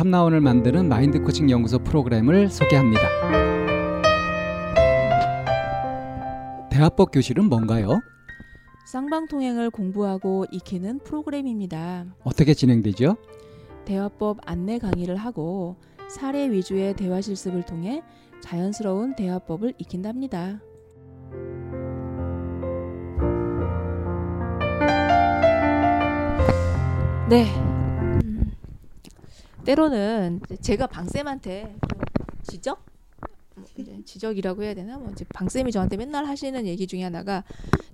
참나원을 만드는 마인드 코칭 연구소 프로그램을 소개합니다. 대화법 교실은 뭔가요? 쌍방통행을 공부하고 익히는 프로그램입니다. 어떻게 진행되죠? 대화법 안내 강의를 하고 사례 위주의 대화 실습을 통해 자연스러운 대화법을 익힌답니다. 네. 음, 때로는 제가 방쌤한테 지적? 지적이라고 해야 되나? 뭐 이제 방쌤이 저한테 맨날 하시는 얘기 중에 하나가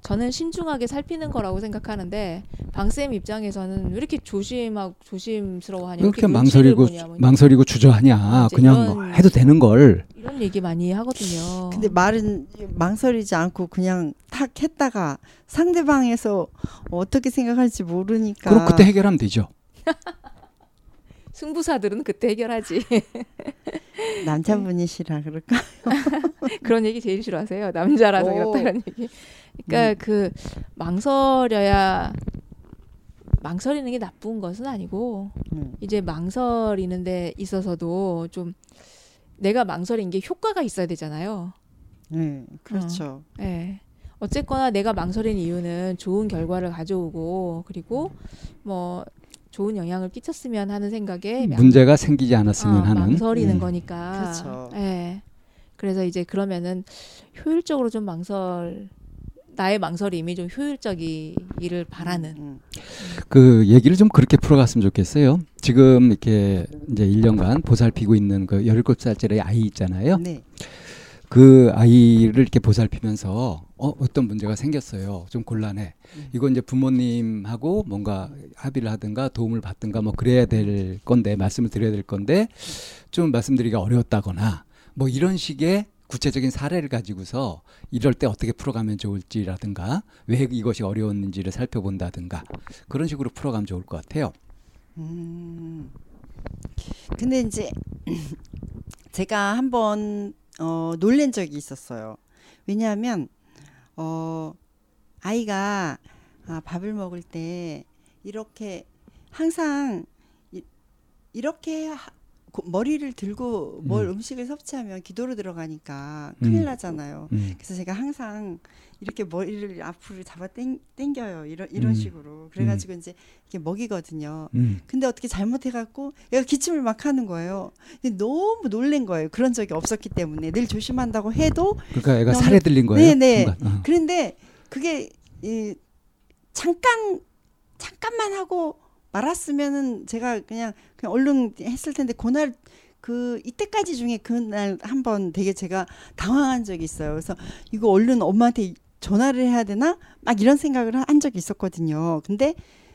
저는 신중하게 살피는 거라고 생각하는데 방쌤 입장에서는 왜 이렇게 조심하고 조심스러워하냐? 그렇게 망설이고 뭐 망설이고 주저하냐? 그냥 뭐 해도 되는 걸 이런 얘기 많이 하거든요. 근데 말은 망설이지 않고 그냥 탁 했다가 상대방에서 어떻게 생각할지 모르니까 그럼 그때 해결하면 되죠. 승부사들은 그때 해결하지. 남자분이시라 그럴까? 그런 얘기 제일 싫어하세요. 남자라서 그렇다 이런 얘기. 그러니까 음. 그 망설여야 망설이는 게 나쁜 것은 아니고 음. 이제 망설이는 데 있어서도 좀 내가 망설인 게 효과가 있어야 되잖아요. 네, 그렇죠. 어, 네. 어쨌거나 내가 망설인 이유는 좋은 결과를 가져오고 그리고 뭐 좋은 영향을 끼쳤으면 하는 생각에 문제가 생기지 않았으면 어, 하는 망설이는 음. 거니까. 그렇죠. 예. 그래서 이제 그러면은 효율적으로 좀 망설 나의 망설임이 좀 효율적이기를 바라는. 음, 음. 그 얘기를 좀 그렇게 풀어갔으면 좋겠어요. 지금 이렇게 이제 1년간 보살피고 있는 그 17살짜리 아이 있잖아요. 네. 그 아이를 이렇게 보살피면서 어, 어떤 문제가 생겼어요. 좀 곤란해. 음. 이건 이제 부모님하고 뭔가 합의를 하든가 도움을 받든가 뭐 그래야 될 건데 말씀을 드려야 될 건데 좀 말씀드리기가 어려웠다거나 뭐 이런 식의 구체적인 사례를 가지고서 이럴 때 어떻게 풀어가면 좋을지라든가 왜 이것이 어려웠는지를 살펴본다든가 그런 식으로 풀어가면 좋을 것 같아요. 음. 근데 이제 제가 한번 어, 놀란 적이 있었어요. 왜냐하면 어, 아이가 아, 밥을 먹을 때 이렇게 항상 이, 이렇게 하, 머리를 들고 뭘 음. 식을 섭취하면 기도로 들어가니까 큰일 음. 나잖아요. 음. 그래서 제가 항상 이렇게 머리를 앞으로 잡아 땡, 땡겨요. 이런 이런 음. 식으로. 그래가지고 음. 이제 이렇게 먹이거든요. 음. 근데 어떻게 잘못해갖고 얘가 기침을 막 하는 거예요. 너무 놀란 거예요. 그런 적이 없었기 때문에 늘 조심한다고 해도. 그러니까 애가 살에 들린 거예요. 네네. 어. 그런데 그게 이 잠깐 잠깐만 하고 말았으면은 제가 그냥 그냥 얼른 했을 텐데 그날 그 이때까지 중에 그날 한 번 되게 제가 당황한 적이 있어요. 그래서 이거 얼른 엄마한테 전화를 해야 되나? 막 이런 생각을 한 적이 있었거든요. 근데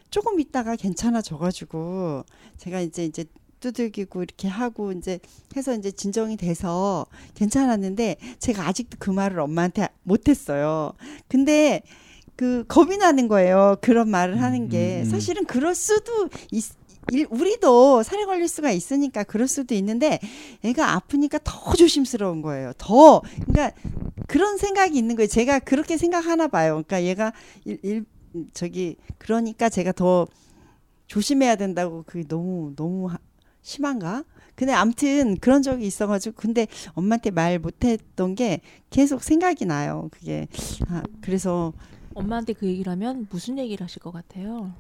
조금 있다가 괜찮아져 가지고 제가 이제 이제 두들기고 이렇게 하고 이제 해서 이제 진정이 돼서 괜찮았는데 제가 아직도 그 말을 엄마한테 못 했어요. 근데 그 겁이 나는 거예요. 그런 말을 하는 게 음, 음, 음. 사실은 그럴 수도 있, 일, 우리도 살에 걸릴 수가 있으니까 그럴 수도 있는데 애가 아프니까 더 조심스러운 거예요. 더 그러니까 그런 생각이 있는 거예요. 제가 그렇게 생각하나 봐요. 그러니까 얘가 일, 일 저기 그러니까 제가 더 조심해야 된다고 그게 너무 너무 하, 심한가? 근데 암튼 그런 적이 있어가지고 근데 엄마한테 말 못했던 게 계속 생각이 나요. 그게 아 그래서 엄마한테 그 얘기를 하면 무슨 얘기를 하실 것 같아요?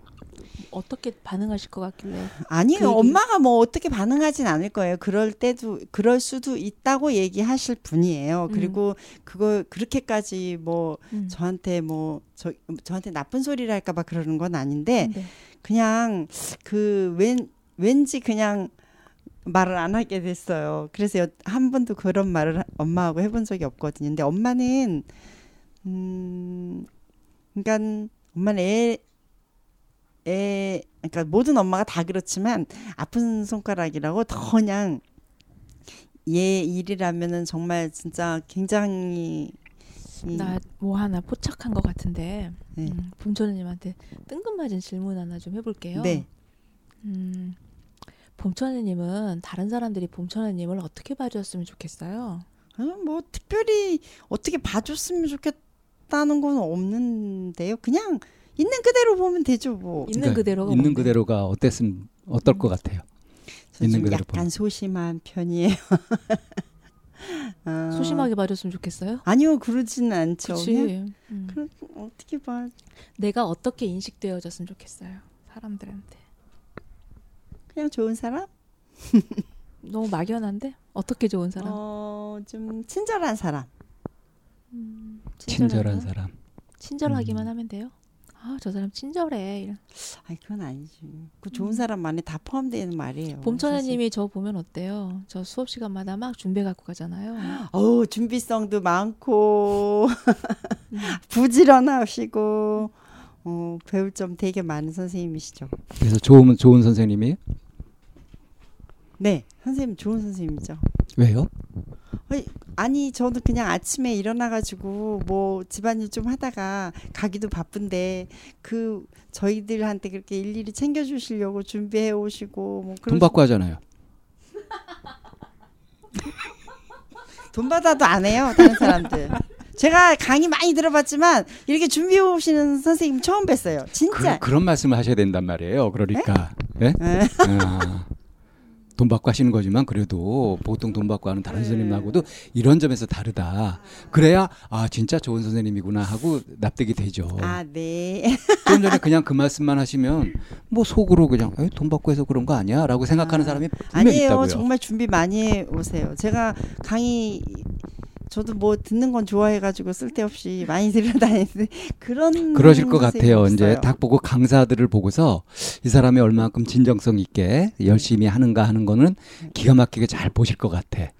어떻게 반응하실 것 같길래? 아니요 그 엄마가 뭐 어떻게 반응하진 않을 거예요. 그럴 때도 그럴 수도 있다고 얘기하실 분이에요. 음. 그리고 그걸 그렇게까지 뭐 음. 저한테 뭐 저 저한테 나쁜 소리를 할까봐 그러는 건 아닌데 네. 그냥 그왠 왠지 그냥 말을 안 하게 됐어요. 그래서 여- 한 번도 그런 말을 하- 엄마하고 해본 적이 없거든요. 근데 엄마는 음 그러니까 엄마는 애, 애 그러니까 모든 엄마가 다 그렇지만 아픈 손가락이라고 더 그냥 얘 일이라면은 정말 진짜 굉장히 이- 나뭐 하나 포착한 것 같은데 네. 음, 봄천우님한테 뜬금맞은 질문 하나 좀 해볼게요. 네. 음, 봄천우님은 다른 사람들이 봄천우님을 어떻게 봐줬으면 좋겠어요? 어, 뭐 특별히 어떻게 봐줬으면 좋겠다 는 건 없는데요. 그냥 있는 그대로 보면 되죠, 뭐. 있는 그러니까 그대로가 있는 뭔데? 그대로가 어땠음 어떨 것 같아요. 저 있는 좀 그대로 약간 보면. 소심한 편이에요. 어, 소심하게 봐줬으면 좋겠어요? 아니요, 그러지는 않죠. 그렇지. 음. 그럼 어떻게 봐? 내가 어떻게 인식되어졌으면 좋겠어요. 사람들한테. 그냥 좋은 사람? 너무 막연한데 어떻게 좋은 사람? 어, 좀 친절한 사람. 음, 친절한? 사람. 친절하기만 음. 하면 돼요. 아 저 사람 친절해. 이런. 아니 그건 아니지. 그 좋은 음. 사람 안에 다 포함되는 말이에요. 봄천아 님이 저 보면 어때요? 저 수업 시간마다 막 준비 갖고 가잖아요. 어우 준비성도 많고 음. 부지런하시고 어, 배울 점 되게 많은 선생님이시죠. 그래서 좋은 좋은 선생님이에요. 네, 선생님 좋은 선생님이죠. 왜요? 아니 저도 그냥 아침에 일어나가지고 뭐 집안일 좀 하다가 가기도 바쁜데 그 저희들한테 그렇게 일일이 챙겨주시려고 준비해 오시고 뭐돈 그런 받고 하잖아요. 돈 받아도 안 해요 다른 사람들. 제가 강의 많이 들어봤지만 이렇게 준비해 오시는 선생님 처음 뵀어요. 진짜. 그, 런 말씀을 하셔야 된단 말이에요. 그러니까 예? 네? 아, 돈 받고 하시는 거지만 그래도 보통 돈 받고 하는 다른 네. 선생님하고도 이런 점에서 다르다. 그래야 아 진짜 좋은 선생님이구나 하고 납득이 되죠. 아 네. 좀 전에 그냥 그 말씀만 하시면 뭐 속으로 그냥 돈 받고 해서 그런 거 아니야라고 생각하는 아, 사람이 분명히 아니에요. 있다고요. 정말 준비 많이 해 오세요. 제가 강의 저도 뭐 듣는 건 좋아해가지고 쓸데없이 많이 들여다니는데 그런 그러실 것 같아요. 이제 없어요. 딱 보고 강사들을 보고서 이 사람이 얼마만큼 진정성 있게 열심히 하는가 하는 거는 기가 막히게 잘 보실 것 같아.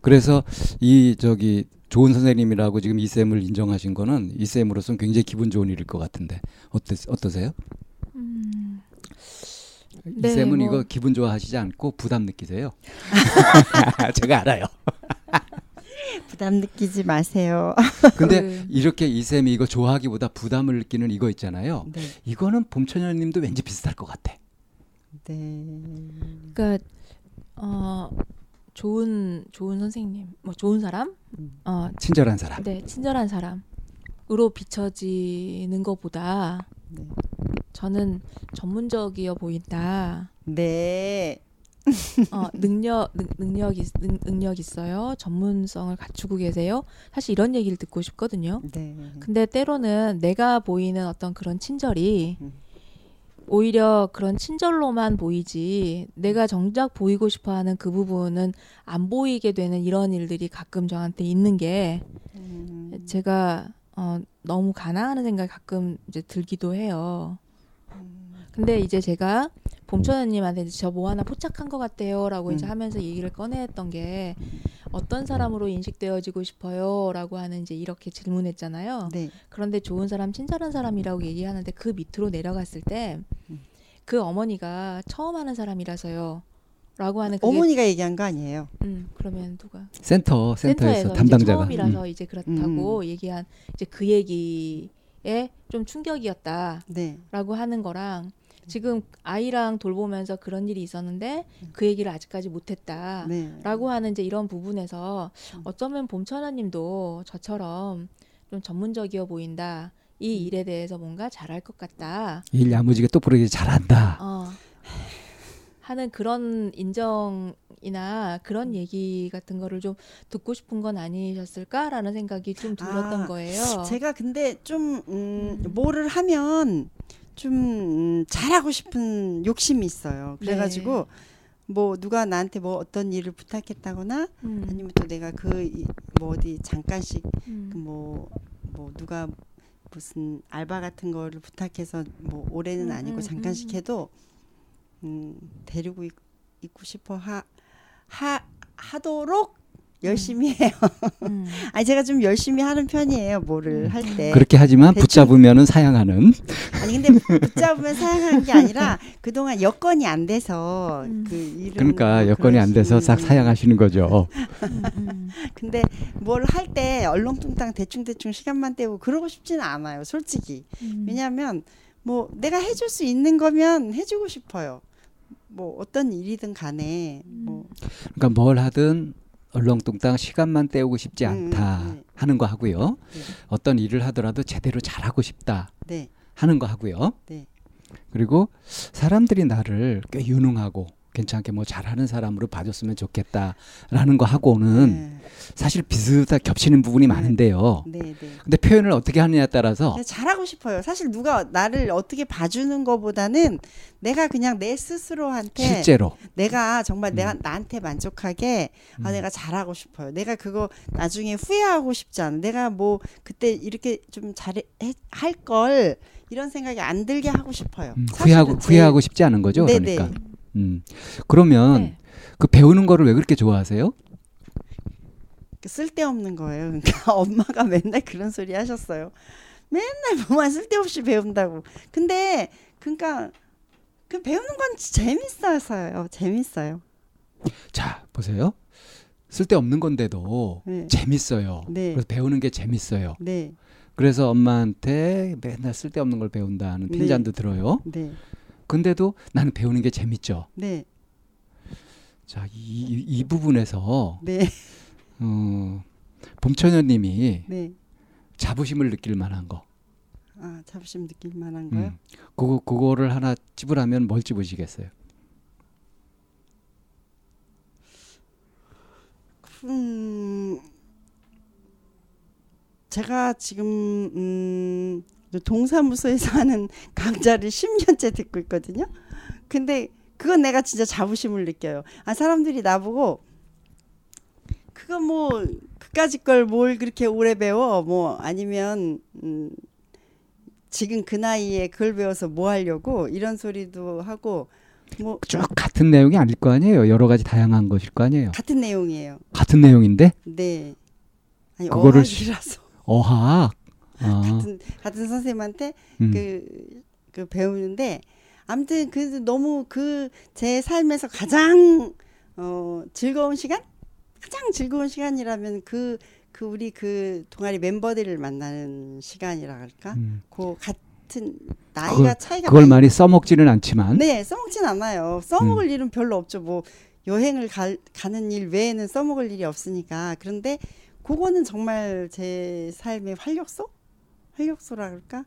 그래서 이 저기 좋은 선생님이라고 지금 이 쌤을 인정하신 거는 이 쌤으로서는 굉장히 기분 좋은 일일 것 같은데 어떠, 어떠세요? 음, 이 네, 쌤은 뭐. 이거 기분 좋아하시지 않고 부담 느끼세요? 제가 알아요. 부담 느끼지 마세요. 근데 그- 이렇게 이 쌤이 이거 좋아하기보다 부담을 느끼는 이거 있잖아요. 네, 이거는 봄천연님도 왠지 비슷할 것 같아. 네. 그러니까 어 좋은 좋은 선생님, 뭐 좋은 사람, 음. 어 친절한 사람. 네, 친절한 사람으로 비춰지는 것보다 네. 저는 전문적이어 보인다. 네. 어, 능력 능, 능력 있, 능, 능력 있어요. 전문성을 갖추고 계세요. 사실 이런 얘기를 듣고 싶거든요. 네. 근데 때로는 내가 보이는 어떤 그런 친절이 음. 오히려 그런 친절로만 보이지 내가 정작 보이고 싶어 하는 그 부분은 안 보이게 되는 이런 일들이 가끔 저한테 있는 게 음, 제가 어, 너무 가난하는 생각이 가끔 이제 들기도 해요. 음. 근데 이제 제가 봄천연님한테 저뭐 하나 포착한 것 같아요라고 이제 음. 하면서 얘기를 꺼내했던 게 어떤 사람으로 인식되어지고 싶어요라고 하는 이제 이렇게 질문했잖아요. 네. 그런데 좋은 사람, 친절한 사람이라고 얘기하는데 그 밑으로 내려갔을 때그 음. 어머니가 처음 하는 사람이라서요. 라고 하는 그게 어머니가 얘기한 거 아니에요. 음, 그러면 누가 센터 센터에서 센터에서 이제 담당자가. 처음이라서 음. 이제 그렇다고 얘기한 이제 그 얘기에 좀 충격이었다라고 네. 하는 거랑 지금 아이랑 돌보면서 그런 일이 있었는데 그 얘기를 아직까지 못했다. 네. 라고 하는 이제 이런 부분에서 음. 어쩌면 봄천아님도 저처럼 좀 전문적이어 보인다. 이 음. 일에 대해서 뭔가 잘할 것 같다. 일 야무지게 똑부러지게 잘한다. 어, 하는 그런 인정이나 그런 얘기 같은 거를 좀 듣고 싶은 건 아니셨을까라는 생각이 좀 들었던 아, 거예요. 제가 근데 좀 음, 음. 뭐를 하면 좀 음, 잘하고 싶은 욕심이 있어요. 그래가지고 뭐 누가 나한테 뭐 어떤 일을 부탁했다거나 음, 아니면 또 내가 그 뭐 어디 잠깐씩 음, 뭐뭐 누가 무슨 알바 같은 거를 부탁해서 뭐 올해는 음, 아니고 음, 잠깐씩 음. 해도 음 데리고 있, 있고 싶어 하, 하 하도록 열심히 해요. 음. 아니 제가 좀 열심히 하는 편이에요. 뭐를 음. 할 때. 그렇게 하지만 대충- 붙잡으면은 사양하는 아니 근데 붙잡으면 사양하는 게 아니라 그동안 여건이 안 돼서 음. 그 일을 그러니까 뭐 여건이 안 돼서 싹 사양하시는 거죠. 음, 음. 근데 뭘 할 때 얼렁뚱땅 대충대충 시간만 때우고 그러고 싶지는 않아요. 솔직히. 음. 왜냐하면 뭐 내가 해줄 수 있는 거면 해주고 싶어요. 뭐 어떤 일이든 간에 뭐 그러니까 뭘 하든 얼렁뚱땅 시간만 때우고 싶지 음, 않다 음, 네. 하는 거 하고요. 네. 어떤 일을 하더라도 제대로 잘하고 싶다 네, 하는 거 하고요. 네. 그리고 사람들이 나를 꽤 유능하고 괜찮게 뭐 잘하는 사람으로 봐줬으면 좋겠다라는 거 하고는 네, 사실 비슷하게 겹치는 부분이 많은데요. 네, 네. 근데 표현을 어떻게 하느냐에 따라서 근데 잘하고 싶어요. 사실 누가 나를 어떻게 봐주는 것보다는 내가 그냥 내 스스로한테 실제로 내가 정말 내가 음. 나한테 만족하게 아 음. 내가 잘하고 싶어요. 내가 그거 나중에 후회하고 싶지 않아. 내가 뭐 그때 이렇게 좀 잘해 할 걸 이런 생각이 안 들게 하고 싶어요. 음, 후회하고 제- 후회하고 싶지 않은 거죠. 네네. 그러니까 음. 그러면 네. 그 배우는 거를 왜 그렇게 좋아하세요? 쓸데없는 거예요. 그러니까 엄마가 맨날 그런 소리 하셨어요. 맨날 뭐만 쓸데없이 배운다고. 근데 그러니까 그 배우는 건 재밌어서요. 재밌어요. 자 보세요. 쓸데없는 건데도 네. 재밌어요. 네. 그래서 배우는 게 재밌어요. 네. 그래서 엄마한테 맨날 쓸데없는 걸 배운다는 네. 핀잔도 들어요. 네. 근데도 나는 배우는 게 재밌죠. 네. 자, 이, 이- 이 부분에서 네. 어, 봄처녀님이 네. 자부심을 느낄 만한 거, 아, 자부심 느낄 만한 거요? 음, 그거 그거를 하나 찝으라면 뭘 찝으시겠어요? 음, 제가 지금 음, 동사무소에서 하는 강좌를 10년째 듣고 있거든요. 근데 그건 내가 진짜 자부심을 느껴요. 아 사람들이 나보고 그거 뭐 그까짓 걸 뭘 그렇게 오래 배워 뭐 아니면 음, 지금 그 나이에 그걸 배워서 뭐 하려고 이런 소리도 하고 뭐 쭉 같은 내용이 아닐 거 아니에요. 여러 가지 다양한 것일 거 아니에요. 같은 내용이에요. 같은 내용인데 네. 아니 그거를 어학이라서 어학. 아, 같은 같은 선생님한테 음. 그, 그 배우는데 아무튼 그 너무 그 제 삶에서 가장 어 즐거운 시간? 가장 즐거운 시간이라면 그그 우리 그 동아리 멤버들을 만나는 시간이라 할까? 음. 그 같은 나이가 그걸- 차이가 그걸 많이 써먹지는 않지만. 네 써먹진 않아요. 써먹을 일은 별로 없죠. 뭐 여행을 갈- 가는 일 외에는 써먹을 일이 없으니까. 그런데 그거는 정말 제 삶의 활력소 활력소라 그럴까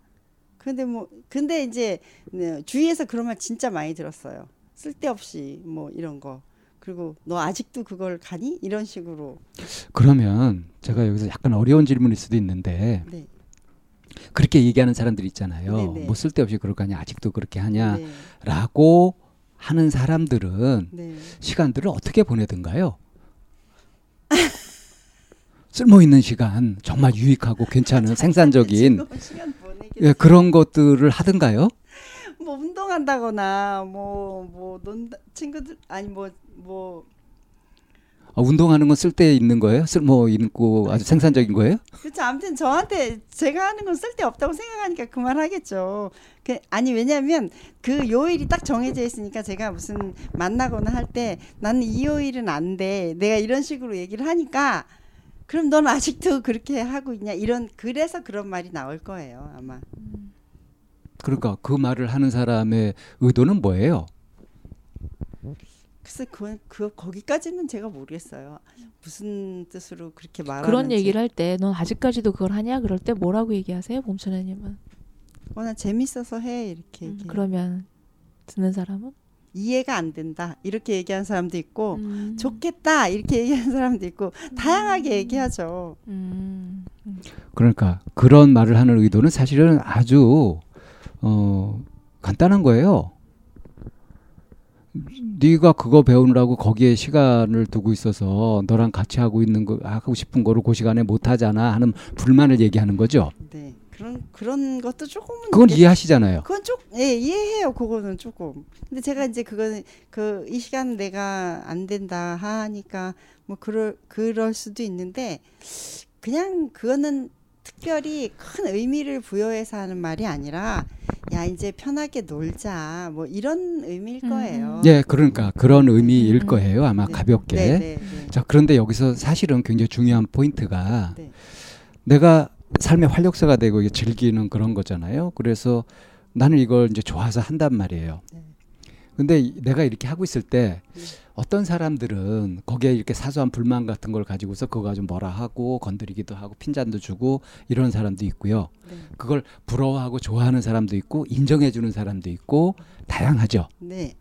근데 뭐 근데 이제 네, 주위에서 그런 말 진짜 많이 들었어요 쓸데없이 뭐 이런 거 그리고 너 아직도 그걸 가니 이런 식으로 그러면 제가 여기서 약간 어려운 질문일 수도 있는데 네 그렇게 얘기하는 사람들 있잖아요. 네네. 뭐 쓸데없이 그럴 거 아니야. 아직도 그렇게 네, 하냐라고 하는 사람들은 네. 시간들을 어떻게 보내든가요? 쓸모 있는 시간, 정말 유익하고 괜찮은 생산적인 예, 그런 것들을 하든가요? 뭐 운동한다거나 뭐뭐 논다 친구들 아니 뭐뭐 아, 운동하는 건 쓸데 있는 거예요? 쓸모 있고 아주 생산적인 거예요? 그렇죠. 아무튼 저한테 제가 하는 건 쓸데 없다고 생각하니까 그만하겠죠. 그, 아니 왜냐하면 그 요일이 딱 정해져 있으니까 제가 무슨 만나거나 할 때 나는 이 요일은 안 돼. 내가 이런 식으로 얘기를 하니까 그럼 넌 아직도 그렇게 하고 있냐 이런 그래서 그런 말이 나올 거예요 아마. 그러니까 그 말을 하는 사람의 의도는 뭐예요? 글쎄 그, 그 거기까지는 제가 모르겠어요. 무슨 뜻으로 그렇게 말하는지. 그런 얘기를 할 때 넌 아직까지도 그걸 하냐? 그럴 때 뭐라고 얘기하세요, 봄천혜님은? 어, 나 재밌어서 해 이렇게 음. 그러면 듣는 사람은 이해가 안 된다 이렇게 얘기하는 사람도 있고 음. 좋겠다 이렇게 얘기하는 사람도 있고 다양하게 얘기하죠. 음. 음. 그러니까 그런 말을 하는 의도는 사실은 아주 어 간단한 거예요. 네가 그거 배우느라고 거기에 시간을 두고 있어서 너랑 같이 하고 있는 거 하고 싶은 거를 그 시간에 못 하잖아 하는 불만을 얘기하는 거죠. 네 그런 그런 것도 조금은 그건 이게- 이해하시잖아요. 그건 좀예 이해해요 그거는 조금. 근데 제가 이제 그거는 그 이 시간 내가 안 된다 하니까 뭐 그럴 그럴 수도 있는데 그냥 그거는 특별히 큰 의미를 부여해서 하는 말이 아니라 야 이제 편하게 놀자 뭐 이런 의미일 음. 거예요. 예, 그러니까 그런 의미일 음. 거예요. 아마 네. 가볍게. 네, 네, 네. 자, 그런데 여기서 사실은 굉장히 중요한 포인트가 네. 내가 삶의 활력소가 되고 이게 즐기는 그런 거잖아요. 그래서 나는 이걸 이제 좋아서 한단 말이에요. 네. 근데 이- 내가 이렇게 하고 있을 때 네. 어떤 사람들은 거기에 이렇게 사소한 불만 같은 걸 가지고서 그거 가지고 뭐라 하고 건드리기도 하고 핀잔도 주고 이런 사람도 있고요. 네. 그걸 부러워하고 좋아하는 사람도 있고 인정해 주는 사람도 있고 다양하죠. 네.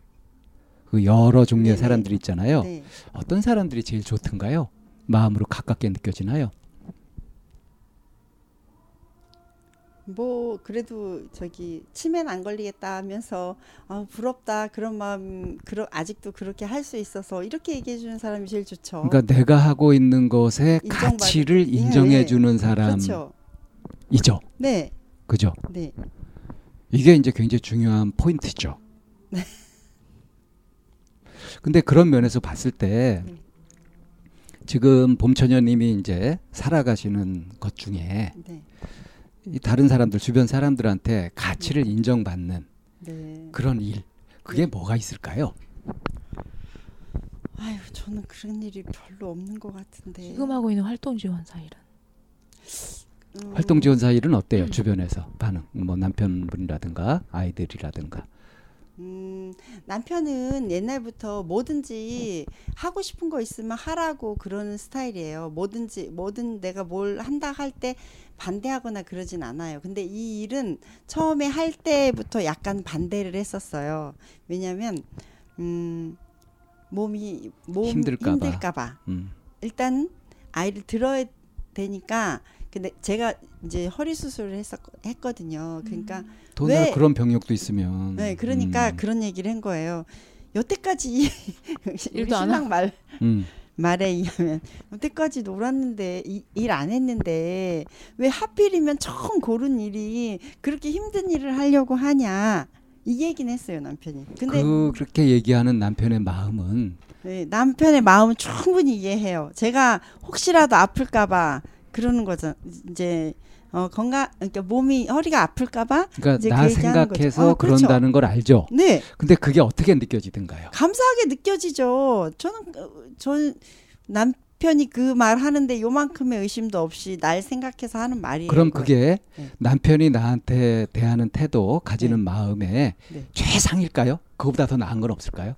그 여러 종류의 네네. 사람들이 있잖아요. 네. 어떤 사람들이 제일 좋던가요? 마음으로 가깝게 느껴지나요? 뭐 그래도 저기 치매는 안 걸리겠다 하면서 아 부럽다 그런 마음 그러 아직도 그렇게 할 수 있어서 이렇게 얘기해 주는 사람이 제일 좋죠. 그러니까 내가 하고 있는 것의 가치를 예, 인정해 예. 주는 그렇죠. 사람이죠. 네. 그죠? 네. 이게 이제 굉장히 중요한 포인트죠. 네. 근데 그런 면에서 봤을 때 네. 지금 봄처녀님이 이제 살아가시는 것 중에 네. 이 다른 사람들 주변 사람들한테 가치를 인정받는 네. 그런 일 그게 뭐가 있을까요? 아유 저는 그런 일이 별로 없는 것 같은데. 지금 하고 있는 활동 지원 사일은 음, 활동 지원 사일은 어때요? 음. 주변에서 반응 뭐 남편분이라든가 아이들이라든가 음, 남편은 옛날부터 뭐든지 하고 싶은 거 있으면 하라고 그러는 스타일이에요. 뭐든지 뭐든 내가 뭘 한다 할 때 반대하거나 그러진 않아요. 근데 이 일은 처음에 할 때부터 약간 반대를 했었어요. 왜냐하면 음, 몸이 몸 힘들까 봐. 힘들까 봐. 음. 일단 아이를 들어야 되니까 근데 제가 이제 허리 수술을 했었 했거든요. 그러니까 더나 왜- 그런 병력도 있으면 네, 그러니까 음, 그런 얘기를 한 거예요. 여태까지 일도 안 신랑 말 음. 말에 의하면 여태까지 놀았는데 일 안 했는데 왜 하필이면 처음 고른 일이 그렇게 힘든 일을 하려고 하냐 이 얘기는 했어요 남편이. 근데 그 그렇게 얘기하는 남편의 마음은 네, 남편의 마음은 충분히 이해해요. 제가 혹시라도 아플까봐 그러는 거죠. 이제 어, 건강 그러니까 몸이 허리가 아플까봐 그러니까 나 그. 생각해서 어, 그렇죠. 그런다는 걸 알죠. 네 근데 그게 어떻게 느껴지던가요? 감사하게 느껴지죠. 저는 어, 저는 남편이 그 말 하는데 요만큼의 의심도 없이 날 생각해서 하는 말이에요. 그럼. 그게 네. 남편이 나한테 대하는 태도, 가지는 네. 마음에 네. 최상일까요? 그거보다 더 나은 건 없을까요?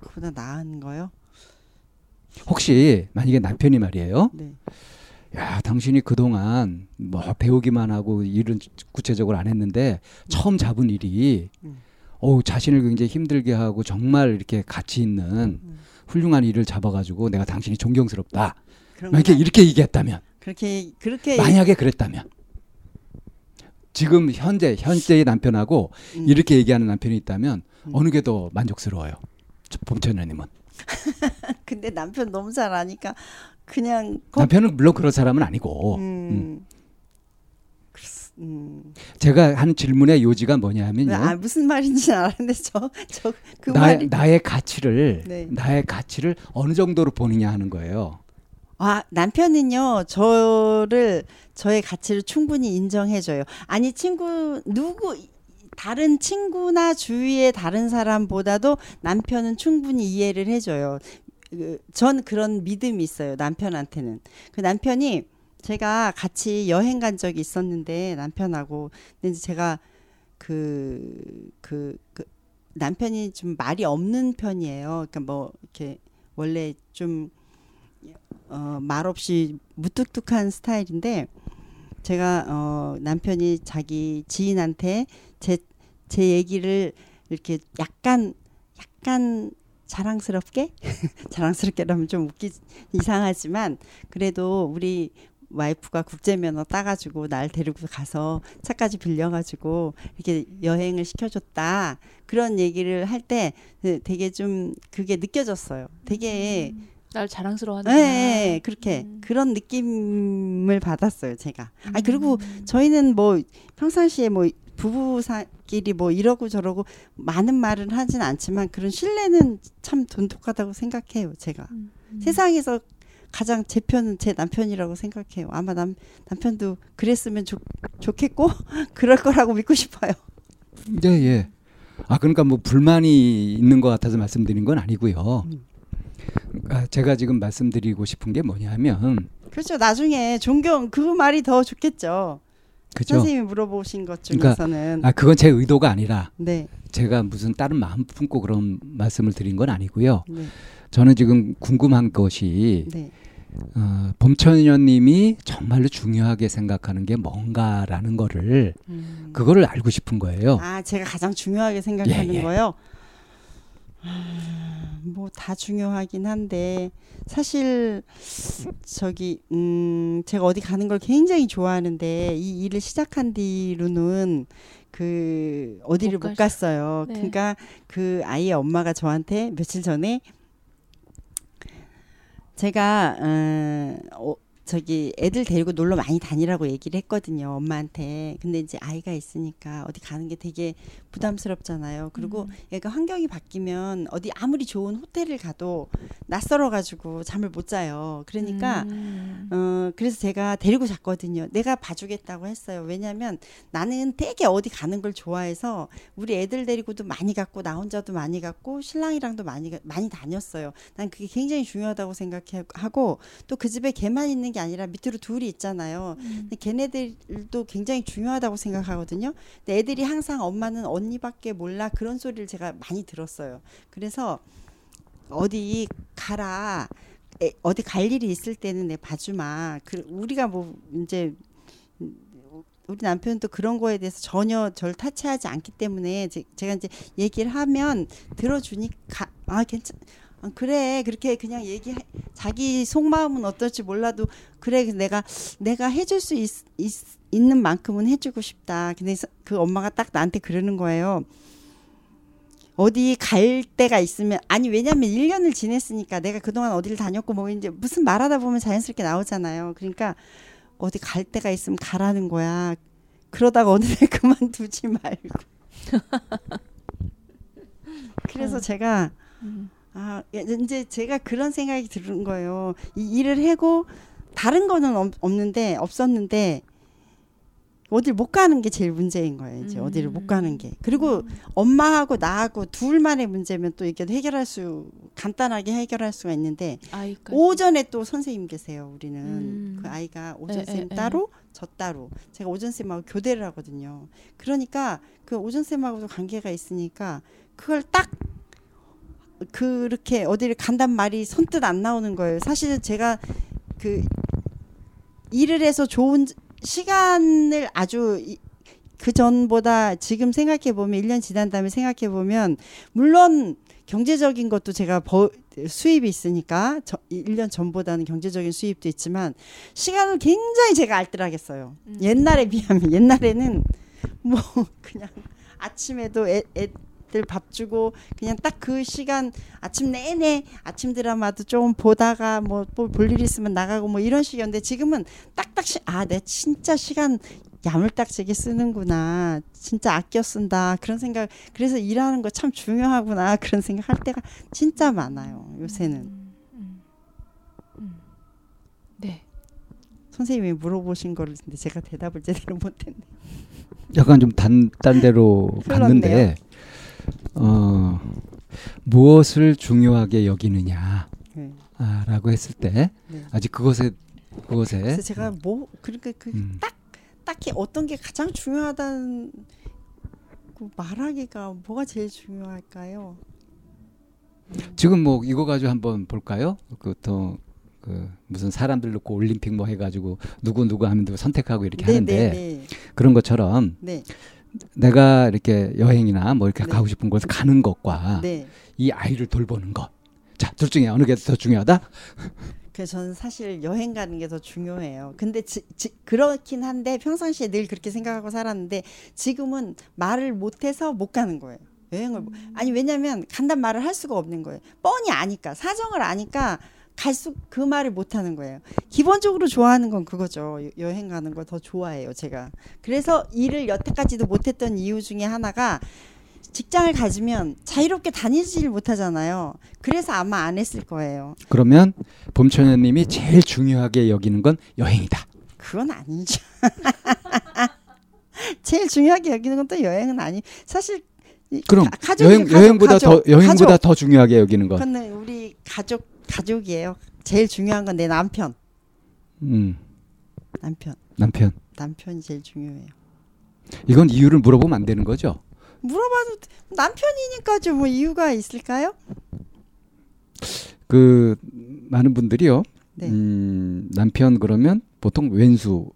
그보다 나은 거요? 혹시 만약에 남편이 말이에요. 네. 야, 당신이 그동안 뭐 배우기만 하고 일은 구체적으로 안 했는데 처음 잡은 일이 음. 어우, 자신을 굉장히 힘들게 하고 정말 이렇게 가치 있는 음. 훌륭한 일을 잡아가지고 내가 당신이 존경스럽다. 건 이렇게 얘기했다면, 그렇게 그렇게 만약에 그랬다면, 지금 현재 현재의 남편하고 음. 이렇게 얘기하는 남편이 있다면 음. 어느 게 더 만족스러워요? 저 봄천녀님은 근데 남편 너무 잘 아니까 그냥 거- 남편은 물론 그런 사람은 아니고 음. 음. 음. 제가 하는 질문의 요지가 뭐냐면요. 아 무슨 말인지 알았는데 저저그 나의, 말이 나의 가치를 네. 나의 가치를 어느 정도로 보느냐 하는 거예요. 아, 남편은요, 저를, 저의 가치를 충분히 인정해줘요. 아니, 친구, 누구, 다른 친구나 주위의 다른 사람보다도 남편은 충분히 이해를 해줘요. 그, 전 그런 믿음이 있어요, 남편한테는. 그 남편이 제가 같이 여행 간 적이 있었는데, 남편하고. 근데 제가 그, 그, 그 남편이 좀 말이 없는 편이에요. 그러니까 뭐 이렇게 원래 좀 어, 말 없이 무뚝뚝한 스타일인데 제가 어, 남편이 자기 지인한테 제, 제 얘기를 이렇게 약간 약간 자랑스럽게 자랑스럽게라면 좀 웃기 이상하지만 그래도 우리 와이프가 국제 면허 따가지고 날 데리고 가서 차까지 빌려가지고 이렇게 여행을 시켜줬다 그런 얘기를 할 때 되게 좀 그게 느껴졌어요. 되게 음, 날 자랑스러워하는. 네, 그렇게 음. 그런 느낌을 받았어요, 제가. 아 그리고 저희는 뭐 평상시에 뭐 부부끼리 뭐 이러고 저러고 많은 말은 하진 않지만 그런 신뢰는 참 돈독하다고 생각해요, 제가. 음. 세상에서 가장 제 편은 제 남편이라고 생각해요. 아마 남 남편도 그랬으면 좋, 좋겠고 그럴 거라고 믿고 싶어요. 예, 예. 아, 그러니까 뭐 불만이 있는 것 같아서 말씀드린 건 아니고요. 음. 아, 제가 지금 말씀드리고 싶은 게 뭐냐면, 그렇죠. 나중에 존경 그 말이 더 좋겠죠. 그죠? 선생님이 물어보신 것 그러니까 중에서는 아, 그건 제 의도가 아니라 네, 제가 무슨 다른 마음 품고 그런 말씀을 드린 건 아니고요. 네, 저는 지금 궁금한 것이 네. 어, 봄천연님이 정말로 중요하게 생각하는 게 뭔가라는 거를 음. 그거를 알고 싶은 거예요. 아, 제가 가장 중요하게 생각하는 예, 예. 거요. 아, 뭐다 중요하긴 한데 사실 저기 음 제가 어디 가는 걸 굉장히 좋아하는데 이 일을 시작한 뒤로는 그 어디를 못 못, 갔어요. 네. 그러니까 그 아이의 엄마가 저한테 며칠 전에 제가 어, 어, 저기 애들 데리고 놀러 많이 다니라고 얘기를 했거든요 엄마한테 근데 이제 아이가 있으니까 어디 가는 게 되게 부담스럽잖아요 그리고 얘가 환경이 바뀌면 어디 아무리 좋은 호텔을 가도 낯설어 가지고 잠을 못 자요 그러니까 음. 어 그래서 제가 데리고 잤거든요. 내가 봐주겠다고 했어요. 왜냐하면 나는 되게 어디 가는 걸 좋아해서 우리 애들 데리고도 많이 갔고 나 혼자도 많이 갔고 신랑이랑도 많이 가- 많이 다녔어요. 난 그게 굉장히 중요하다고 생각하고 또 그 집에 걔만 있는 게 아니라 밑으로 둘이 있잖아요. 근데 걔네들도 굉장히 중요하다고 생각하거든요. 근데 애들이 항상 엄마는 언니밖에 몰라 그런 소리를 제가 많이 들었어요. 그래서 어디 가라. 에, 어디 갈 일이 있을 때는 내 봐주마. 그 우리가 뭐 이제 음, 우리 남편도 그런 거에 대해서 전혀 절 타치하지 않기 때문에 제, 제가 이제 얘기를 하면 들어주니까 아 괜찮. 아, 그래 그렇게 그냥 얘기 자기 속마음은 어떨지 몰라도 그래 내가 내가 해줄 수 있, 있, 있는 만큼은 해주고 싶다. 근데 서- 그 엄마가 딱 나한테 그러는 거예요. 어디 갈 때가 있으면 아니 왜냐면 1년을 지냈으니까 내가 그동안 어디를 다녔고 뭐 이제 무슨 말하다 보면 자연스럽게 나오잖아요. 그러니까 어디 갈 때가 있으면 가라는 거야. 그러다가 어느 날 그만두지 말고. 그래서 제가 음. 아 이제 제가 그런 생각이 드는 거예요. 이 일을 하고 다른 거는 없, 없는데 없었는데 어딜 못 가는 게 제일 문제인 거예요. 이제 음. 어디를 못 가는 게. 그리고 엄마하고 나하고 둘만의 문제면 또 이게 해결할 수 간단하게 해결할 수가 있는데 아이까지. 오전에 또 선생님 계세요. 우리는 음. 그 아이가 오전 에, 쌤 에, 에. 따로 저 따로 제가 오전 쌤하고 교대를 하거든요. 그러니까 그 오전 쌤하고도 관계가 있으니까 그걸 딱 그렇게 어디를 간단 말이 선뜻 안 나오는 거예요. 사실은 제가 그 일을 해서 좋은 시간을 아주 이- 그 전보다 지금 생각해 보면 1년 지난 다음에 생각해 보면 물론 경제적인 것도 제가 버, 수입이 있으니까 저, 1년 전보다는 경제적인 수입도 있지만 시간을 굉장히 제가 알뜰하겠어요. 음. 옛날에 비하면 옛날에는 뭐 그냥 아침에도 애, 애 들 밥 주고 그냥 딱 그 시간 아침 내내 아침 드라마도 좀 보다가 뭐 볼 일 있으면 나가고 뭐 이런 식이었는데 지금은 딱딱 시, 아, 내 진짜 시간 야물딱지게 쓰는구나. 진짜 아껴 쓴다. 그런 생각. 그래서 일하는 거 참 중요하구나. 그런 생각 할 때가 진짜 많아요. 요새는. 음, 음, 음. 네. 선생님이 물어보신 거를 근데 제가 대답을 제대로 못했네. 약간 좀 단, 딴 데로 갔는데, 어, 무엇을 중요하게 여기느냐, 네. 아, 라고 했을 때, 네. 아직 그것에, 그것에, 그래서 제가 뭐 그러니까 그 음, 딱히 어떤 게 가장 중요하다는 그 말하기가 뭐가 제일 중요할까요? 지금 뭐 이거 가지고 한번 볼까요? 그또 그 무슨 사람들 놓고 올림픽 뭐 해가지고 누구 누구 하면 누구 선택하고 이렇게 하는데 네, 네, 그런 것처럼 네, 내가 이렇게 여행이나 뭐 이렇게 네. 가고 싶은 곳에 가는 것과 네. 이 아이를 돌보는 것. 자, 둘 중에 어느 게 더 중요하다? 그래서 저는 사실 여행 가는 게 더 중요해요. 근데 지, 지, 그렇긴 한데 평상시에 늘 그렇게 생각하고 살았는데 지금은 말을 못해서 못 가는 거예요. 여행을 못- 아니 왜냐면 간단 말을 할 수가 없는 거예요. 뻔히 아니까 사정을 아니까 갈수 그 말을 못 하는 거예요. 기본적으로 좋아하는 건 그거죠. 여- 여행 가는 걸 더 좋아해요, 제가. 그래서 일을 여태까지도 못 했던 이유 중에 하나가 직장을 가지면 자유롭게 다니지를 못하잖아요. 그래서 아마 안 했을 거예요. 그러면 봄처녀님이 제일 중요하게 여기는 건 여행이다. 그건 아니죠. 제일 중요하게 여기는 건 또 여행은 아니. 사실 이 그럼 가- 가족이 여행 가족, 여행보다 가족, 더 여행보다 가족. 더 중요하게 여기는 것. 그거는 우리 가족 가족이에요. 제일 중요한 건 내 남편. 음, 남편. 남편. 남편이 제일 중요해요. 이건 이유를 물어보면 안 되는 거죠? 물어봐도 남편이니까죠. 뭐 이유가 있을까요? 그 많은 분들이요. 네. 음, 남편 그러면 보통 왼수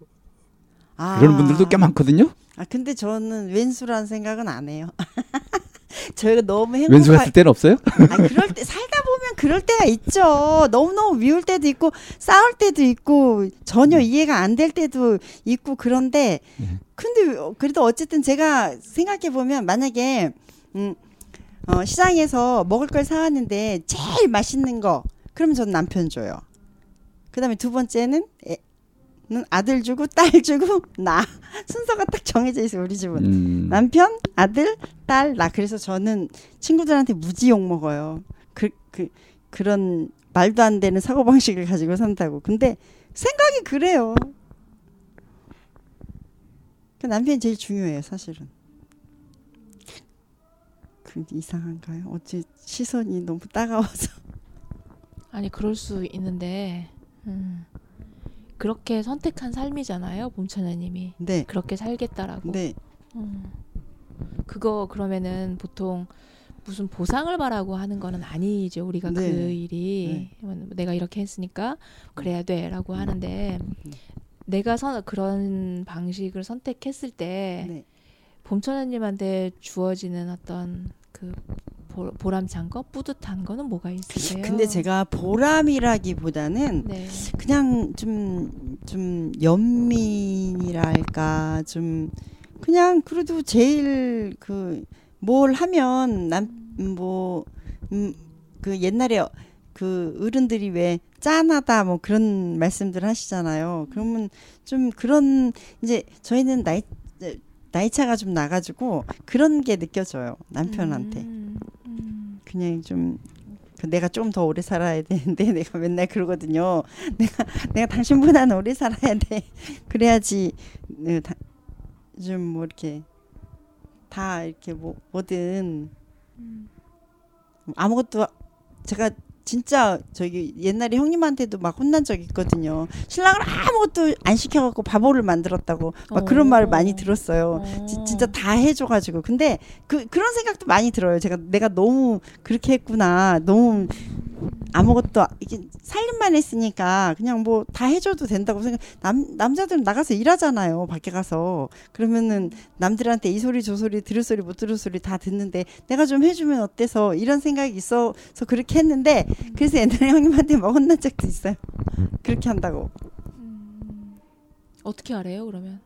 아. 그러는 분들도 꽤 많거든요. 아 근데 저는 왼수라는 생각은 안 해요. 저희가 너무 행복하 왼수 같을 때는 없어요? 아 그럴 때 살다 보면 그럴 때가 있죠. 너무 너무 미울 때도 있고 싸울 때도 있고 전혀 이해가 안 될 때도 있고 그런데 네. 근데 어, 그래도 어쨌든 제가 생각해 보면 만약에 음 어, 시장에서 먹을 걸 사왔는데 제일 맛있는 거 그러면 저는 남편 줘요. 그다음에 두 번째는 애, 는 아들 주고 딸 주고 나 순서가 딱 정해져 있어요 우리 집은. 음, 남편, 아들, 딸, 나. 그래서 저는 친구들한테 무지 욕 먹어요. 그, 그, 그런 말도 안 되는 사고 방식을 가지고 산다고. 근데 생각이 그래요. 그 남편이 제일 중요해요, 사실은. 그 이상한가요? 어째 시선이 너무 따가워서. 아니 그럴 수 있는데 음, 그렇게 선택한 삶이잖아요, 봄천아님이 네. 그렇게 살겠다라고. 네. 음. 그거 그러면은 보통 무슨 보상을 바라고 하는 거는 아니죠. 우리가 네. 그 일이 내가 이렇게 했으니까 그래야 돼라고 하는데 음. 내가 선 그런 방식을 선택했을 때 네. 봄천아님한테 주어지는 어떤 그 보- 보람찬 거, 뿌듯한 거는 뭐가 있으세요? 근데 제가 보람이라기보다는 네. 그냥 좀, 좀, 연민이랄까, 좀, 그냥 그래도 제일 그, 뭘 하면 남, 뭐, 음, 그 옛날에 그 어른들이 왜 짠하다 뭐 그런 말씀들 하시잖아요. 그러면 좀 그런, 이제 저희는 나이, 나이 차가 좀 나가지고 그런 게 느껴져요. 남편한테. 음, 음. 그냥 좀그 내가 좀 더 오래 살아야 되는데 내가 맨날 그러거든요. 내가 내가 당신보다는 오래 살아야 돼. 그래야지 네, 좀뭐 이렇게 다 이렇게 뭐 뭐든 아무것도 제가 진짜 저기 옛날에 형님한테도 막 혼난 적 있거든요. 신랑을 아무것도 안 시켜갖고 바보를 만들었다고 막 그런 어. 말을 많이 들었어요. 어. 지- 진짜 다 해줘가지고 근데 그 그런 생각도 많이 들어요. 제가 내가 너무 그렇게 했구나. 너무 아무것도 이게 살림만 했으니까 그냥 뭐 다 해줘도 된다고 생각. 남 남자들은 나가서 일하잖아요. 밖에 가서 그러면은 남들한테 이 소리 저 소리 들을 소리 못 들을 소리 다 듣는데 내가 좀 해주면 어때서 이런 생각이 있어서 그렇게 했는데 그래서 옛날에 형님한테 막 혼난 적도 있어요. 그렇게 한다고 어떻게 알아요? 그러면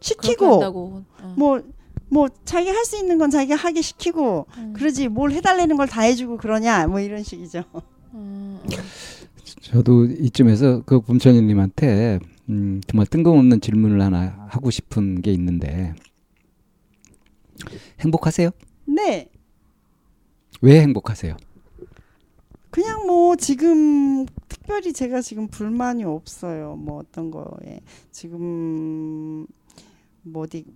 시키고 한다고. 어. 뭐 뭐 자기 할 수 있는 건 자기가 하게 시키고 음. 그러지 뭘 해달라는 걸 다 해주고 그러냐 뭐 이런 식이죠. 어, 어. 저도 이쯤에서 그 봄천희님한테 음, 정말 뜬금없는 질문을 하나 하고 싶은 게 있는데 행복하세요? 네, 왜 행복하세요? 그냥 뭐 지금 특별히 제가 지금 불만이 없어요. 뭐 어떤 거에 지금 뭐 어디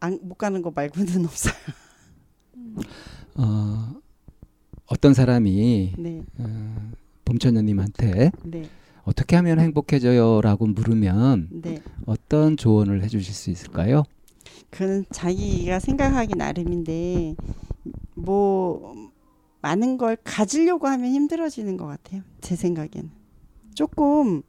안, 못 가는 거 말고는 없어요. 어, 어떤 사람이 네, 어, 봄천녀님한테 네, 어떻게 하면 행복해져요라고 물으면 네. 어떤 조언을 해주실 수 있을까요? 그는 자기가 생각하기 나름인데 뭐 많은 걸 가지려고 하면 힘들어지는 것 같아요. 제 생각에는 조금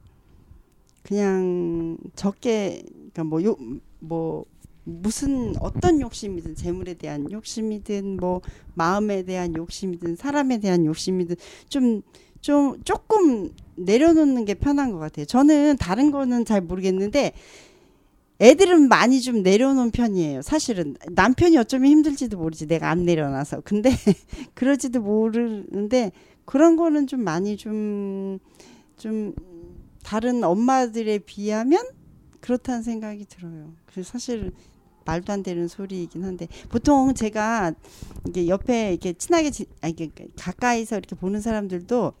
그냥 적게 그러니까 뭐요 뭐 무슨 어떤 욕심이든 재물에 대한 욕심이든 뭐 마음에 대한 욕심이든 사람에 대한 욕심이든 좀좀 조금 내려놓는 게 편한 것 같아요. 저는 다른 거는 잘 모르겠는데 애들은 많이 좀 내려놓은 편이에요. 사실은 남편이 어쩌면 힘들지도 모르지 내가 안 내려놔서. 근데 그러지도 모르는데 그런 거는 좀 많이 좀좀 다른 엄마들에 비하면 그렇다는 생각이 들어요. 그래서 사실 말도 안 되는 소리이긴 한데 보통 제가 이게 옆에 이렇게 친하게 지, 아니 가까이서 이렇게 보는 사람들도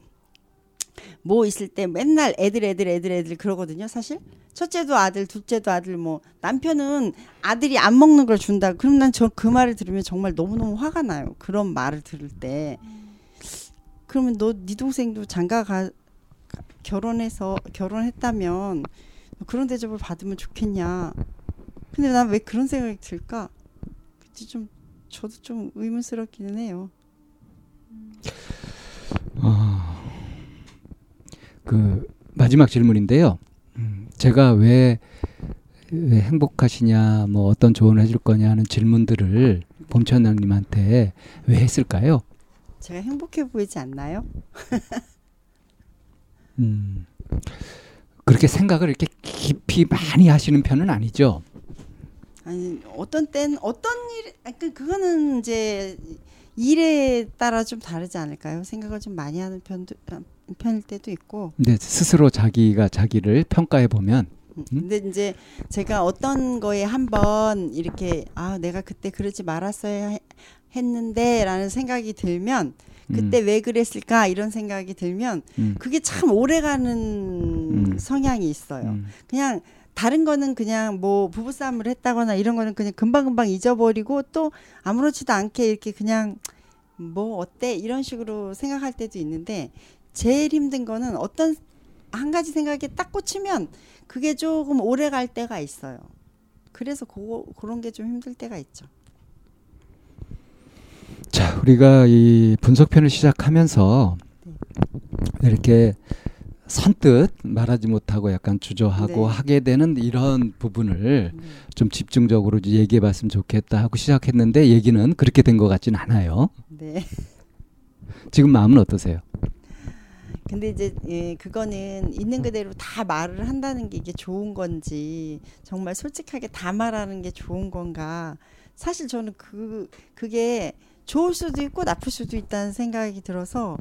뭐 있을 때 맨날 애들 애들 애들 애들 그러거든요. 사실 첫째도 아들, 둘째도 아들 뭐 남편은 아들이 안 먹는 걸 준다. 그럼 난 저 그 말을 들으면 정말 너무너무 화가 나요. 그런 말을 들을 때. 그러면 너 네 동생도 장가 가 결혼해서 결혼했다면 그런 대접을 받으면 좋겠냐. 근데 난 왜 그런 생각이 들까? 그치 좀 저도 좀 의문스럽기는 해요. 아, 그 마지막 질문인데요. 음, 제가 왜, 왜 행복하시냐, 뭐 어떤 조언을 해줄 거냐 하는 질문들을 봄천장님한테 왜 했을까요? 제가 행복해 보이지 않나요? 음, 그렇게 생각을 이렇게 깊이 많이 하시는 편은 아니죠. 아니 어떤 땐 어떤 일, 아, 그 그거는 이제 일에 따라 좀 다르지 않을까요? 생각을 좀 많이 하는 편도 아, 편일 때도 있고. 근데 스스로 자기가 자기를 평가해 보면 음, 근데 이제 제가 어떤 거에 한번 이렇게 아 내가 그때 그러지 말았어야 해- 했는데라는 생각이 들면 그때 왜 그랬을까 이런 생각이 들면 음, 그게 참 오래가는 음. 성향이 있어요. 음, 그냥 다른 거는 그냥 뭐 부부싸움을 했다거나 이런 거는 그냥 금방금방 잊어버리고 또 아무렇지도 않게 이렇게 그냥 뭐 어때 이런 식으로 생각할 때도 있는데 제일 힘든 거는 어떤 한 가지 생각에 딱 꽂히면 그게 조금 오래 갈 때가 있어요. 그래서 그거 그런 게 좀 힘들 때가 있죠. 자, 우리가 이 분석편을 시작하면서 이렇게 선뜻 말하지 못하고 약간 주저하고 네. 하게 되는 이런 부분을 네. 좀 집중적으로 얘기해 봤으면 좋겠다 하고 시작했는데 얘기는 그렇게 된 것 같지는 않아요. 네. 지금 마음은 어떠세요? 근데 이제 예, 그거는 있는 그대로 다 말을 한다는 게 이게 좋은 건지 정말 솔직하게 다 말하는 게 좋은 건가 사실 저는 그 그게 좋을 수도 있고 나쁠 수도 있다는 생각이 들어서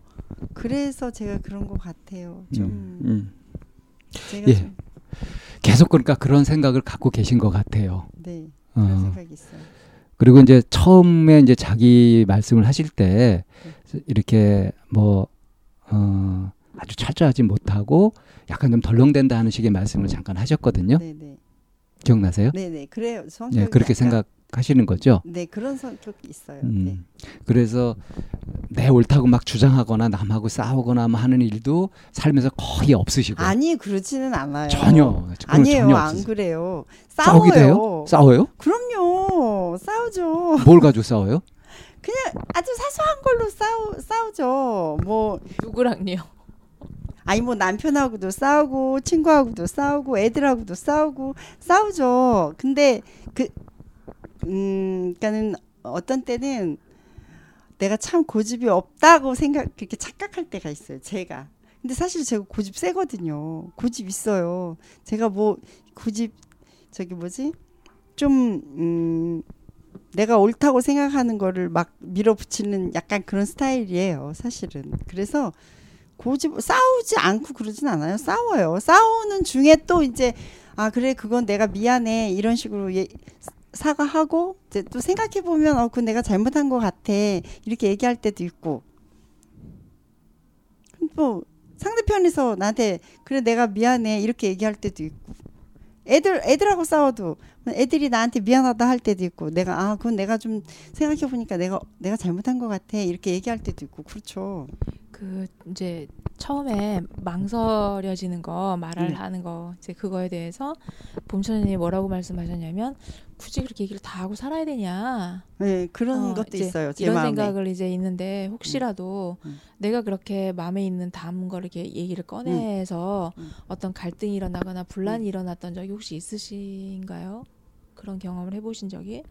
그래서 제가 그런 것 같아요 좀 음, 음. 제가 예. 좀 계속 그러니까 그런 생각을 갖고 계신 것 같아요. 네, 그런 어. 생각이 있어요 그리고 이제 처음에 이제 자기 말씀을 하실 때 이렇게 뭐 어, 아주 철저하지 못하고 약간 좀 덜렁댄다 하는 식의 말씀을 잠깐 하셨거든요. 네네 기억나세요? 네네 그래요 성격이 예, 그렇게 약간- 생각하시는 거죠. 네 그런 성격이 있어요 음. 네. 그래서 내 옳다고 막 주장하거나 남하고 싸우거나 뭐 하는 일도 살면서 거의 없으시고 아니 그러지는 않아요 전혀 아니에요 전혀 안. 그래요 싸우게 돼요? 싸워요 싸워요? 그럼요 싸우죠 뭘 가지고 싸워요? 아주 사소한 걸로 싸우 싸우죠. 뭐 누구랑요? 아니 뭐 남편하고도 싸우고 친구하고도 싸우고 애들하고도 싸우고 싸우죠. 근데 그 음, 그러니까는 어떤 때는 내가 참 고집이 없다고 생각 그렇게 착각할 때가 있어요. 제가. 근데 사실 제가 고집 세거든요. 고집 있어요. 제가 뭐 고집 저기 뭐지? 좀 음, 내가 옳다고 생각하는 거를 막 밀어붙이는 약간 그런 스타일이에요. 사실은. 그래서 고집 싸우지 않고 그러진 않아요. 싸워요. 싸우는 중에 또 이제 아 그래 그건 내가 미안해. 이런 식으로 예, 사과하고 이제 또 생각해 보면 어 그건 내가 잘못한 것 같아. 이렇게 얘기할 때도 있고. 또 상대편에서 나한테 그래 내가 미안해. 이렇게 얘기할 때도 있고. 애들 애들하고 싸워도 애들이 나한테 미안하다 할 때도 있고 내가 아 그건 내가 좀 생각해 보니까 내가 내가 잘못한 것 같아. 이렇게 얘기할 때도 있고. 그렇죠. 그 이제 처음에 망설여지는 거 말을 음. 하는 거 이제 그거에 대해서 봄천님이 뭐라고 말씀하셨냐면 굳이 그렇게 얘기를 다 하고 살아야 되냐 네, 그런 어, 것도 있어요. 제 이런 마음에. 생각을 이제 있는데 혹시라도 음. 내가 그렇게 마음에 있는 담은 거를 이렇게 얘기를 꺼내서 음. 어떤 갈등이 일어나거나 분란이 일어났던 적이 혹시 있으신가요? 그런 경험을 해보신 적이?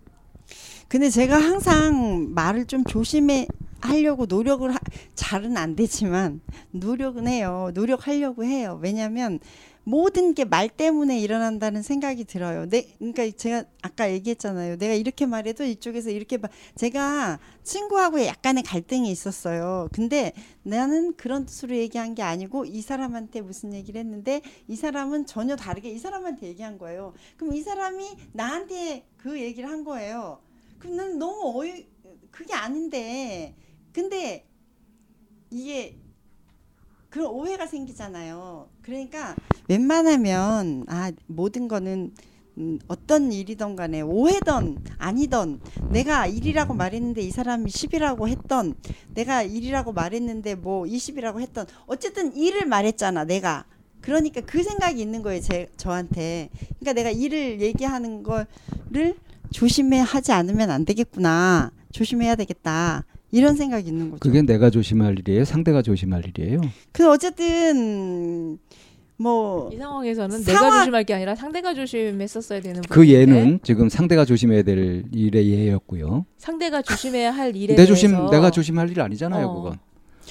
근데 제가 항상 말을 좀 조심해 하려고 노력을 하, 잘은 안 되지만 노력은 해요. 노력하려고 해요. 왜냐하면 모든 게 말 때문에 일어난다는 생각이 들어요. 내 그러니까 제가 아까 얘기했잖아요. 내가 이렇게 말해도 이쪽에서 이렇게 말 제가 친구하고 약간의 갈등이 있었어요. 근데 나는 그런 뜻으로 얘기한 게 아니고 이 사람한테 무슨 얘기를 했는데 이 사람은 전혀 다르게 이 사람한테 얘기한 거예요. 그럼 이 사람이 나한테 그 얘기를 한 거예요. 그럼 난 너무 어이 그게 아닌데 근데 이게 그런 오해가 생기잖아요. 그러니까 웬만하면 아 모든 거는 음, 어떤 일이던 간에 오해던 아니던 내가 1이라고 말했는데 이 사람이 10이라고 했던 내가 1이라고 말했는데 뭐 20이라고 했던 어쨌든 1을 말했잖아 내가. 그러니까 그 생각이 있는 거예요 제 저한테. 그러니까 내가 1을 얘기하는 거를 조심해 하지 않으면 안 되겠구나. 조심해야 되겠다 이런 생각이 있는 거죠. 그게 내가 조심할 일이에요. 상대가 조심할 일이에요. 그 어쨌든 뭐 이 상황에서는 상황- 내가 조심할 게 아니라 상대가 조심했었어야 되는 그 부분인데 예는 지금 상대가 조심해야 될 일의 예였고요. 상대가 조심해야 할 일에 내 조심 대해서 내가 조심할 일 아니잖아요. 어. 그건.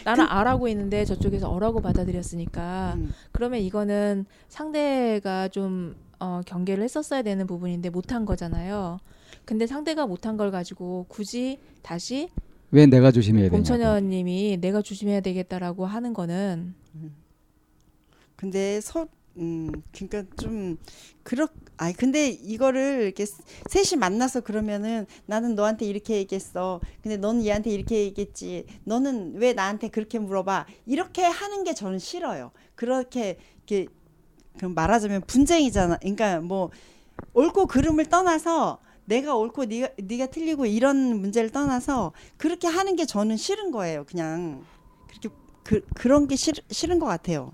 나는 아라고 했는데 저쪽에서 어라고 받아들였으니까 음, 그러면 이거는 상대가 좀 어, 경계를 했었어야 되는 부분인데 못한 거잖아요. 근데 상대가 못한 걸 가지고 굳이 다시 왜 내가 조심해야 되냐고. 봄처녀님이 내가 조심해야 되겠다라고 하는 거는 근데 서 음, 그러니까 좀 그렇 아니 근데 이거를 이렇게 셋이 만나서 그러면은 나는 너한테 이렇게 얘기했어. 근데 너는 얘한테 이렇게 얘기했지. 너는 왜 나한테 그렇게 물어봐? 이렇게 하는 게 저는 싫어요. 그렇게 이렇게 그럼 말하자면 분쟁이잖아. 그러니까 뭐 옳고 그름을 떠나서 내가 옳고 네가 네가 틀리고 이런 문제를 떠나서 그렇게 하는 게 저는 싫은 거예요. 그냥 그렇게 그 그런 게 싫, 싫은 것 같아요.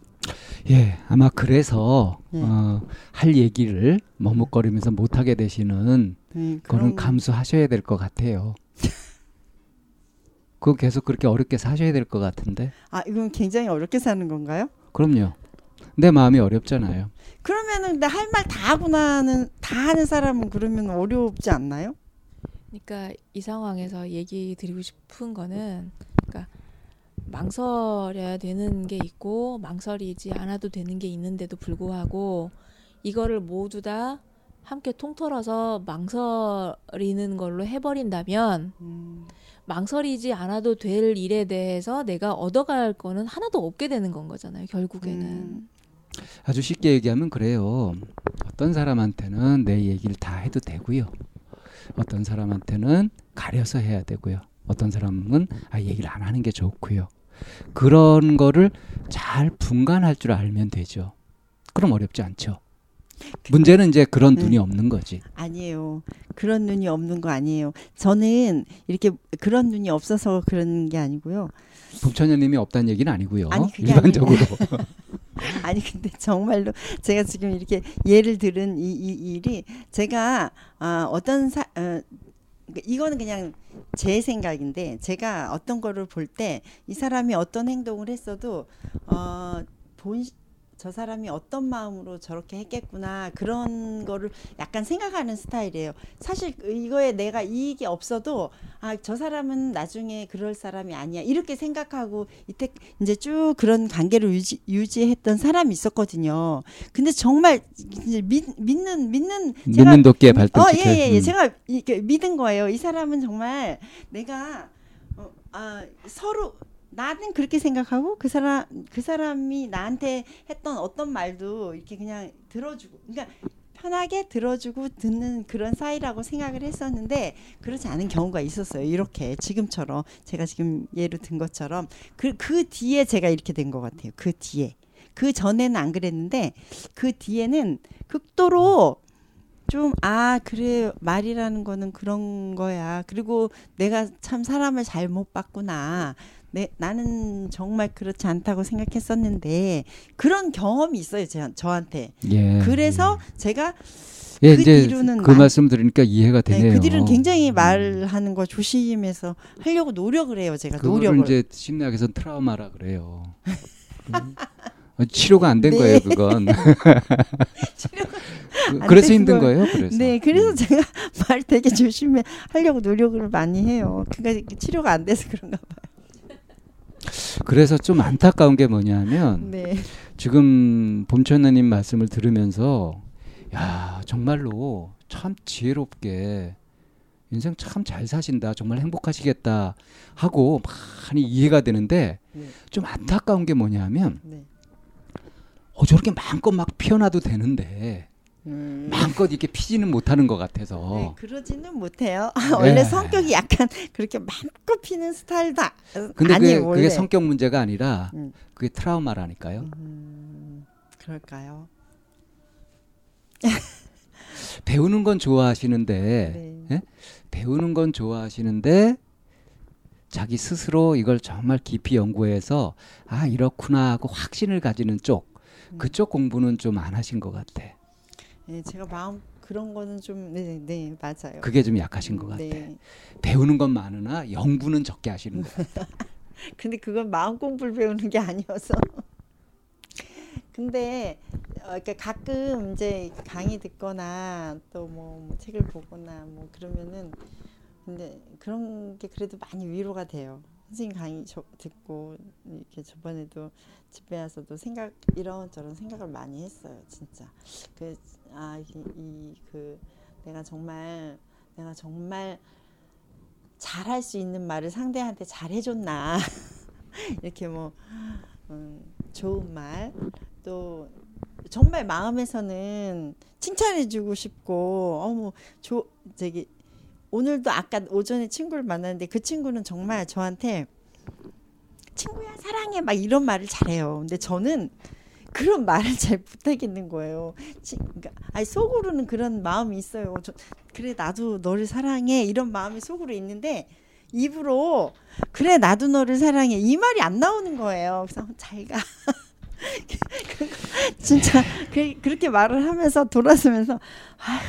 예, 아마 그래서 네. 어, 할 얘기를 머뭇거리면서 못 하게 되시는 네, 그거는 그런- 감수하셔야 될 것 같아요. 그거 계속 그렇게 어렵게 사셔야 될 것 같은데. 아 이건 굉장히 어렵게 사는 건가요? 그럼요. 내 마음이 어렵잖아요. 그러면은 근데 할 말 다 하고 나는 다 하는 사람은 그러면 어렵지 않나요? 그러니까 이 상황에서 얘기 드리고 싶은 거는 그러니까 망설여야 되는 게 있고 망설이지 않아도 되는 게 있는데도 불구하고 이거를 모두 다 함께 통틀어서 망설이는 걸로 해버린다면 음, 망설이지 않아도 될 일에 대해서 내가 얻어갈 거는 하나도 없게 되는 건 거잖아요 결국에는 음. 아주 쉽게 얘기하면 그래요. 어떤 사람한테는 내 얘기를 다 해도 되고요. 어떤 사람한테는 가려서 해야 되고요. 어떤 사람은 아 얘기를 안 하는 게 좋고요. 그런 거를 잘 분간할 줄 알면 되죠. 그럼 어렵지 않죠. 문제는 이제 그런 네. 눈이 없는 거지. 아니에요. 그런 눈이 없는 거 아니에요. 저는 이렇게 그런 눈이 없어서 그런 게 아니고요. 북천여님이 없다는 얘기는 아니고요. 아니, 일반적으로. 아니 근데 정말로 제가 지금 이렇게 예를 들은 이, 이 일이 제가 아, 어떤 사 어, 그러니까 이거는 그냥 제 생각인데 제가 어떤 거를 볼 때 이 사람이 어떤 행동을 했어도 어 본 저 사람이 어떤 마음으로 저렇게 했겠구나 그런 거를 약간 생각하는 스타일이에요. 사실 이거에 내가 이익이 없어도 아 저 사람은 나중에 그럴 사람이 아니야 이렇게 생각하고 이때 이제 쭉 그런 관계를 유지 유지했던 사람이 있었거든요. 근데 정말 이제 믿, 믿는 믿는 제가 믿는 도끼에 발등 어, 찍혀. 예, 예, 예. 음. 제가 이렇게 믿은 거예요. 이 사람은 정말 내가 어, 아, 서로 나는 그렇게 생각하고 그 사람 그 사람이 나한테 했던 어떤 말도 이렇게 그냥 들어주고 그러니까 편하게 들어주고 듣는 그런 사이라고 생각을 했었는데 그렇지 않은 경우가 있었어요. 이렇게 지금처럼 제가 지금 예로 든 것처럼 그, 그 뒤에 제가 이렇게 된 것 같아요. 그 뒤에 그 전에는 안 그랬는데 그 뒤에는 극도로 좀 아 그래 말이라는 거는 그런 거야. 그리고 내가 참 사람을 잘못 봤구나. 네, 나는 정말 그렇지 않다고 생각했었는데 그런 경험이 있어요, 제, 저한테. 예. 그래서 제가 예, 그 이제 뒤로는 그 많- 말씀 들으니까 이해가 네, 되네요. 그 뒤로는 굉장히 음. 말하는 거 조심해서 하려고 노력을 해요, 제가 노력을. 이제 심리학에서 트라우마라 그래요. 음. 어, 치료가 안된 네. 거예요, 그건. 그- 안 그래서 된 힘든 걸. 거예요, 그래서. 네, 그래서 음. 제가 말 되게 조심해 하려고 노력을 많이 해요. 그러니까 치료가 안 돼서 그런가 봐요. 그래서 좀 안타까운 게 뭐냐면 네. 지금 봄천나님 말씀을 들으면서 야 정말로 참 지혜롭게 인생 참 잘 사신다 정말 행복하시겠다 하고 많이 이해가 되는데 네. 좀 안타까운 게 뭐냐면 네. 어 저렇게 마음껏 막 피어나도 되는데 음. 마음껏 이렇게 피지는 못하는 것 같아서 네, 그러지는 못해요. 원래 네. 성격이 약간 그렇게 마음껏 피는 스타일다. 근데 아니 그게, 원래. 그게 성격 문제가 아니라 음. 그게 트라우마라니까요 음, 그럴까요? 배우는 건 좋아하시는데 네. 예? 배우는 건 좋아하시는데 자기 스스로 이걸 정말 깊이 연구해서 아 이렇구나 하고 확신을 가지는 쪽 음. 그쪽 공부는 좀 안 하신 것 같아. 네, 제가 마음 그런 거는 좀 네, 네 맞아요. 그게 좀 약하신 것 같아. 네. 배우는 건 많으나 연구는 적게 하시는 거. 같아. 근데 그건 마음 공부를 배우는 게 아니어서. 근데 어, 그러니까 가끔 이제 강의 듣거나 또 뭐 책을 보거나 뭐 그러면은 근데 그런 게 그래도 많이 위로가 돼요. 선생님 강의 저, 듣고 이렇게 저번에도 집에 와서도 생각 이런 저런 생각을 많이 했어요. 진짜 그아이그 내가 정말 내가 정말 잘할 수 있는 말을 상대한테 잘 해줬나 이렇게 뭐 음, 좋은 말 또 정말 마음에서는 칭찬해주고 싶고 어머 조 저기 오늘도 아까 오전에 친구를 만났는데 그 친구는 정말 저한테 친구야 사랑해 막 이런 말을 잘해요. 근데 저는 그런 말을 잘 못하겠는 거예요. 치, 그러니까 아니 속으로는 그런 마음이 있어요. 저, 그래 나도 너를 사랑해 이런 마음이 속으로 있는데 입으로 그래 나도 너를 사랑해 이 말이 안 나오는 거예요. 그래서 잘가 진짜 그, 그렇게 말을 하면서 돌아서면서 아휴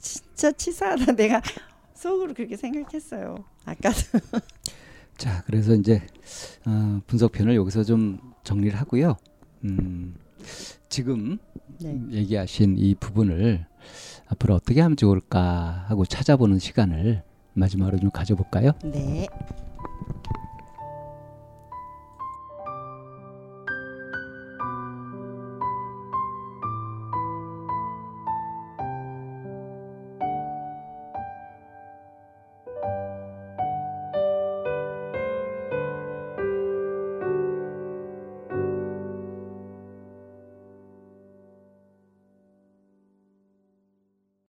진짜 치사하다 내가 속으로 그렇게 생각했어요. 아까도 자, 그래서 이제 어, 분석편을 여기서 좀 정리를 하고요. 음, 지금 네. 얘기하신 이 부분을 앞으로 어떻게 하면 좋을까 하고 찾아보는 시간을 마지막으로 좀 가져볼까요? 네.